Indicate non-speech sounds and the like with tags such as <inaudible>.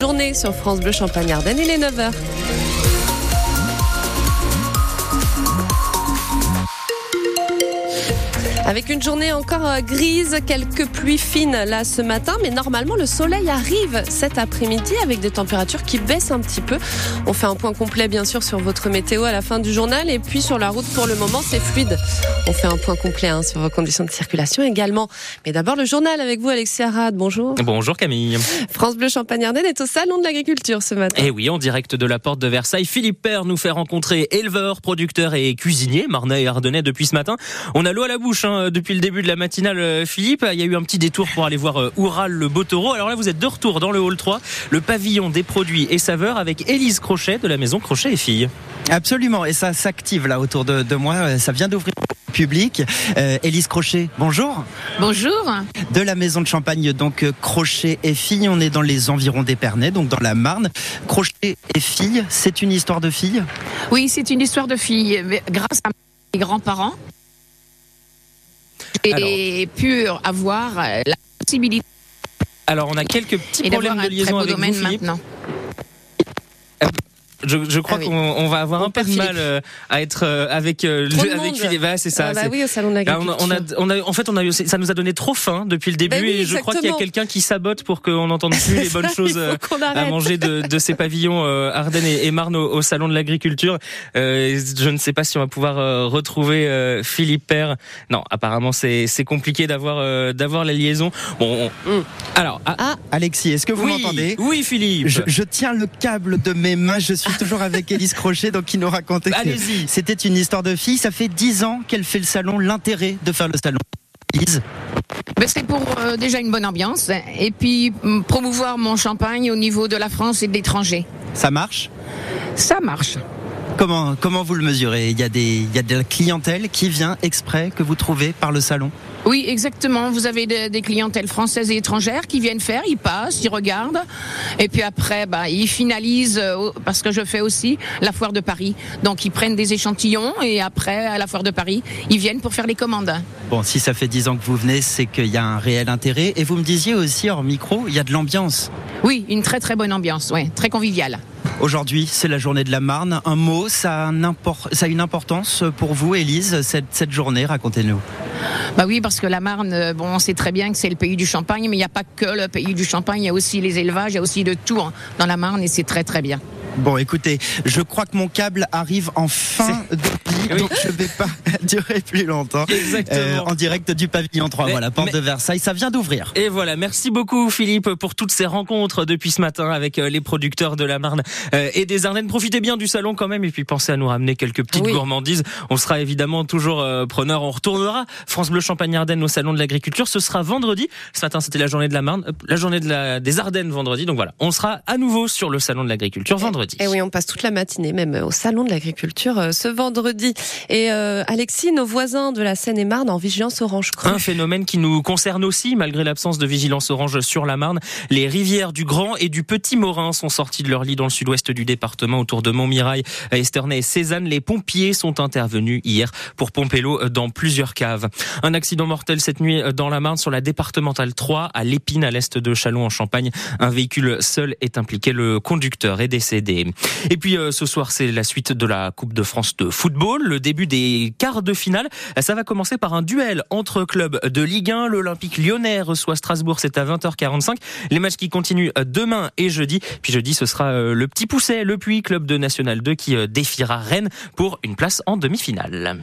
Journée sur France Bleu Champagne-Ardenne, il est 9h. Avec une journée encore euh, grise, quelques pluies fines là ce matin, mais normalement le soleil arrive cet après-midi avec des températures qui baissent un petit peu. On fait un point complet bien sûr sur votre météo à la fin du journal et puis sur la route pour le moment c'est fluide. On fait un point complet hein, sur vos conditions de circulation également. Mais d'abord le journal avec vous Alexis Arad, bonjour. Bonjour Camille. France Bleu Champagne-Ardenne est au salon de l'agriculture ce matin. Et oui, en direct de la porte de Versailles, Philippe Père nous fait rencontrer éleveurs, producteurs et cuisiniers, marnais et ardennais depuis ce matin. On a l'eau à la bouche hein, depuis le début de la matinale, euh, Philippe. Il y a eu un petit détour pour aller voir euh, Oural, le beau taureau. Alors là, vous êtes de retour dans le hall 3, le pavillon des produits et saveurs avec Élise Crochet de la maison Crochet et Filles. Absolument, et ça s'active là autour de, de moi. Euh, Ça vient d'ouvrir au public. Euh, Élise Crochet, bonjour. Bonjour. De la maison de champagne, donc euh, Crochet et filles. On est dans les environs d'Épernay, donc dans la Marne. Crochet et filles, c'est une histoire de filles? Oui, c'est une histoire de fille. Mais Grâce à mes grands-parents, j'ai pu avoir euh, la possibilité Alors, on a quelques petits et problèmes de liaison avec domaine vous, maintenant. Je, je crois Ah oui. qu'on on va avoir On un peu de mal Philippe. euh, à être euh, avec euh, avec. Philippe. C'est ça. Ah bah oui, au salon de l'agriculture. on, a, on, a, on a- en fait, on a eu, ça nous a donné trop faim depuis le début Ben oui, et je crois qu'il y a quelqu'un qui sabote pour qu'on n'entende <laughs> plus les bonnes choses euh, à manger de, de ces pavillons euh, Ardennes et, et Marne au, au salon de l'agriculture. Euh, je ne sais pas si on va pouvoir euh, retrouver euh, Philippe Père. Non, apparemment c'est c'est compliqué d'avoir euh, d'avoir la liaison. Bon, on- Mm. alors ah, Ah, Alexis, est-ce que vous oui, m'entendez? oui Philippe. je, je tiens le câble de mes mains. Je suis toujours avec Élise Crochet, donc qui nous racontait que Allez-y. c'était une histoire de filles. Ça fait dix ans qu'elle fait le salon. L'intérêt de faire le salon. Élise, Ben, c'est pour euh, déjà une bonne ambiance et puis hum, promouvoir mon champagne au niveau de la France et de l'étranger. ça marche? Ça marche. Comment, comment vous le mesurez? Il y, a des, il y a de la clientèle qui vient exprès que vous trouvez par le salon? Oui, exactement. Vous avez de- des clientèles françaises et étrangères qui viennent faire, ils passent, ils regardent, et puis après, bah, ils finalisent euh, parce que je fais aussi la foire de Paris. Donc ils prennent des échantillons et après, à la foire de Paris, ils viennent pour faire les commandes. Bon, si ça fait 10 ans que vous venez, c'est qu'il y a un réel intérêt. Et vous me disiez aussi, hors micro, il y a de l'ambiance. Oui, une très très bonne ambiance, ouais, très conviviale. Aujourd'hui, c'est la journée de la Marne. Un mot, ça a, une importance pour vous, Élise, cette, journée Racontez-nous. Bah oui, parce que la Marne, euh, bon, on sait très bien que c'est le pays du champagne, mais il n'y a pas que le pays du champagne, il y a aussi les élevages, il y a aussi de tout hein, dans la Marne et c'est très très bien. Bon, écoutez, je crois que mon câble arrive en fin de vie, Oui. donc je vais pas <laughs> durer plus longtemps. Exactement. Euh, en direct du pavillon 3, Mais- voilà, porte mais- de Versailles, ça vient d'ouvrir. Et voilà, merci beaucoup Philippe pour toutes ces rencontres depuis ce matin avec euh, les producteurs de la Marne euh, et des Ardennes. Profitez bien du salon quand même et puis pensez à nous ramener quelques petites Oui. gourmandises. On sera évidemment toujours preneur. On retournera France Bleu Champagne Ardennes au salon de l'agriculture. Ce sera vendredi. Ce matin c'était la journée de la Marne, euh, la journée de la, des Ardennes vendredi. Donc voilà, on sera à nouveau sur le salon de l'agriculture vendredi. Et oui, on passe toute la matinée même au salon de l'agriculture euh, ce vendredi. Et euh, Alexis, nos voisins de la Seine-et-Marne en vigilance orange crue. Un phénomène qui nous concerne aussi, malgré l'absence de vigilance orange sur la Marne. Les rivières du Grand et du Petit Morin sont sorties de leur lit dans le sud-ouest du département, autour de Montmirail, Esternay et Cézanne. Les pompiers sont intervenus hier pour pomper l'eau dans plusieurs caves. Un accident mortel cette nuit dans la Marne sur la départementale 3 à Lépine, à l'est de Châlons en Champagne. Un véhicule seul est impliqué. Le conducteur est décédé. Et puis euh, ce soir, c'est la suite de la Coupe de France de football, le début des quarts de finale. Ça va commencer par un duel entre clubs de Ligue 1. L'Olympique lyonnais reçoit Strasbourg, c'est à 20h45. Les matchs qui continuent demain et jeudi. Puis jeudi, ce sera euh, le Petit Pousset, le Puy, club de National 2 qui euh, défiera Rennes pour une place en demi-finale.